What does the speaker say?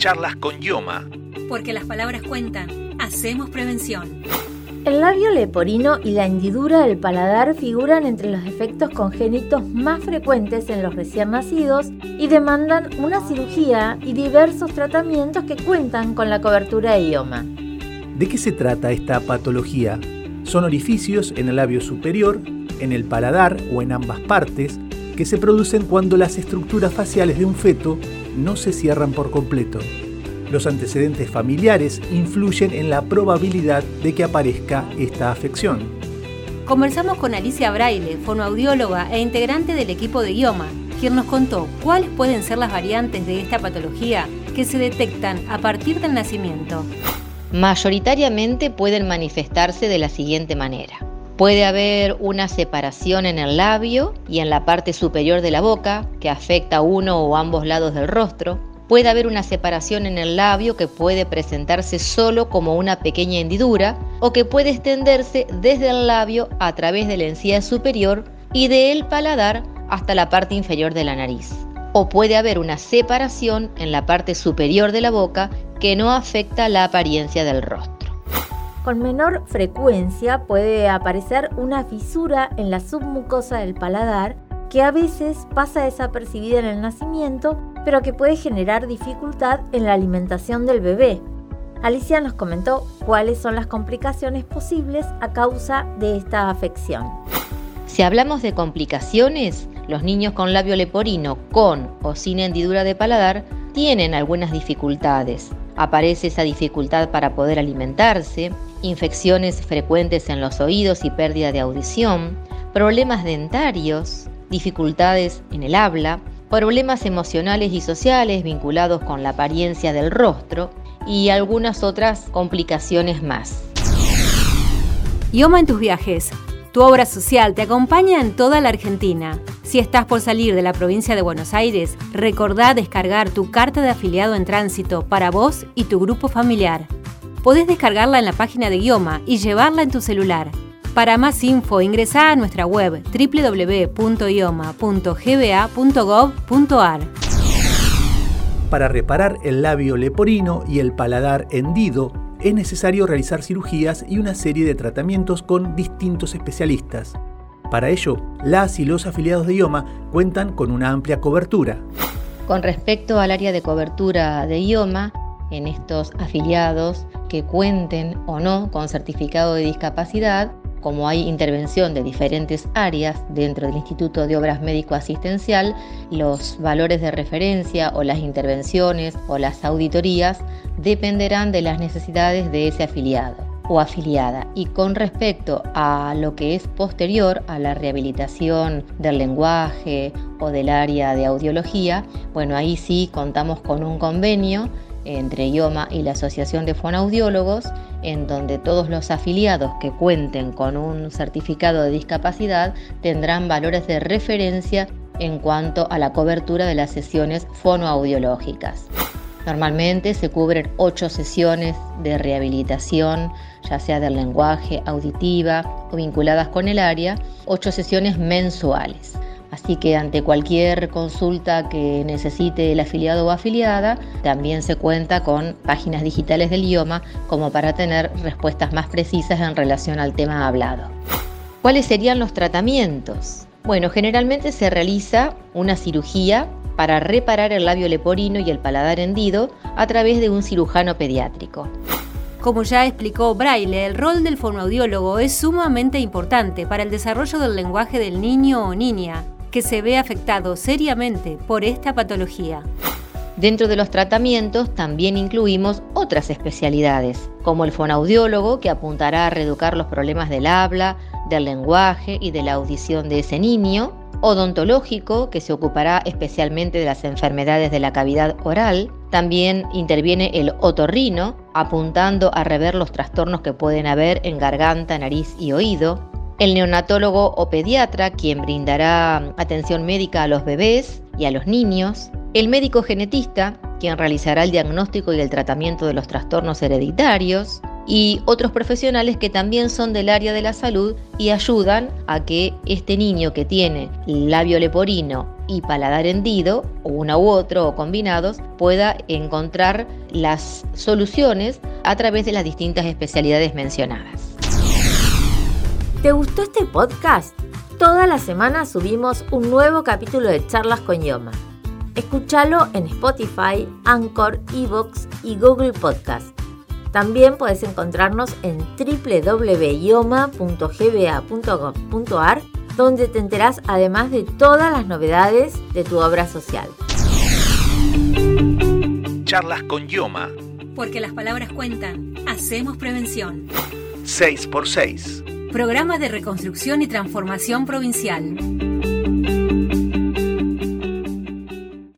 Charlas con Yoma. Porque las palabras cuentan. Hacemos prevención. El labio leporino y la hendidura del paladar figuran entre los defectos congénitos más frecuentes en los recién nacidos y demandan una cirugía y diversos tratamientos que cuentan con la cobertura de IOMA. ¿De qué se trata esta patología? Son orificios en el labio superior, en el paladar o en ambas partes que se producen cuando las estructuras faciales de un feto no se cierran por completo. Los antecedentes familiares influyen en la probabilidad de que aparezca esta afección. Conversamos con Alicia Braille, fonoaudióloga e integrante del equipo de IOMA, quien nos contó cuáles pueden ser las variantes de esta patología que se detectan a partir del nacimiento. Mayoritariamente pueden manifestarse de la siguiente manera. Puede haber una separación en el labio y en la parte superior de la boca que afecta a uno o ambos lados del rostro. Puede haber una separación en el labio que puede presentarse solo como una pequeña hendidura o que puede extenderse desde el labio a través de la encía superior y del paladar hasta la parte inferior de la nariz. O puede haber una separación en la parte superior de la boca que no afecta la apariencia del rostro. Con menor frecuencia puede aparecer una fisura en la submucosa del paladar que a veces pasa desapercibida en el nacimiento, pero que puede generar dificultad en la alimentación del bebé. Alicia nos comentó cuáles son las complicaciones posibles a causa de esta afección. Si hablamos de complicaciones, los niños con labio leporino con o sin hendidura de paladar tienen algunas dificultades. Aparece esa dificultad para poder alimentarse, infecciones frecuentes en los oídos y pérdida de audición, problemas dentarios, dificultades en el habla, problemas emocionales y sociales vinculados con la apariencia del rostro y algunas otras complicaciones más. Ioma en tus viajes. Tu obra social te acompaña en toda la Argentina. Si estás por salir de la provincia de Buenos Aires, recordá descargar tu carta de afiliado en tránsito para vos y tu grupo familiar podés descargarla en la página de Guioma y llevarla en tu celular. Para más info ingresá a nuestra web www.ioma.gba.gov.ar. Para reparar el labio leporino y el paladar hendido, es necesario realizar cirugías y una serie de tratamientos con distintos especialistas. Para ello, las y los afiliados de IOMA cuentan con una amplia cobertura. Con respecto al área de cobertura de IOMA, en estos afiliados que cuenten o no con certificado de discapacidad, como hay intervención de diferentes áreas dentro del Instituto de Obras Médico Asistencial, los valores de referencia o las intervenciones o las auditorías dependerán de las necesidades de ese afiliado o afiliada. Y con respecto a lo que es posterior a la rehabilitación del lenguaje o del área de audiología, bueno, ahí sí contamos con un convenio entre IOMA y la Asociación de Fonaudiólogos, en donde todos los afiliados que cuenten con un certificado de discapacidad tendrán valores de referencia en cuanto a la cobertura de las sesiones fonoaudiológicas. Normalmente se cubren ocho sesiones de rehabilitación, ya sea del lenguaje, auditiva o vinculadas con el área, ocho sesiones mensuales. Así que ante cualquier consulta que necesite el afiliado o afiliada, también se cuenta con páginas digitales del idioma como para tener respuestas más precisas en relación al tema hablado. ¿Cuáles serían los tratamientos? Bueno, generalmente se realiza una cirugía para reparar el labio leporino y el paladar hendido a través de un cirujano pediátrico. Como ya explicó Braille, el rol del fonoaudiólogo es sumamente importante para el desarrollo del lenguaje del niño o niña, que se ve afectado seriamente por esta patología. Dentro de los tratamientos también incluimos otras especialidades, como el fonaudiólogo, que apuntará a reeducar los problemas del habla, del lenguaje y de la audición de ese niño, odontológico, que se ocupará especialmente de las enfermedades de la cavidad oral. También interviene el otorrino, apuntando a rever los trastornos que pueden haber en garganta, nariz y oído. El neonatólogo o pediatra, quien brindará atención médica a los bebés y a los niños, el médico genetista, quien realizará el diagnóstico y el tratamiento de los trastornos hereditarios, y otros profesionales que también son del área de la salud y ayudan a que este niño que tiene labio leporino y paladar hendido, o uno u otro o combinados, pueda encontrar las soluciones a través de las distintas especialidades mencionadas. ¿Te gustó este podcast? Toda la semana subimos un nuevo capítulo de Charlas con Yoma. Escúchalo en Spotify, Anchor, Evox y Google Podcast. También puedes encontrarnos en www.ioma.gba.gov.ar donde te enterás además de todas las novedades de tu obra social. Charlas con Yoma. Porque las palabras cuentan. Hacemos prevención. 6 x 6 Programa de Reconstrucción y Transformación Provincial.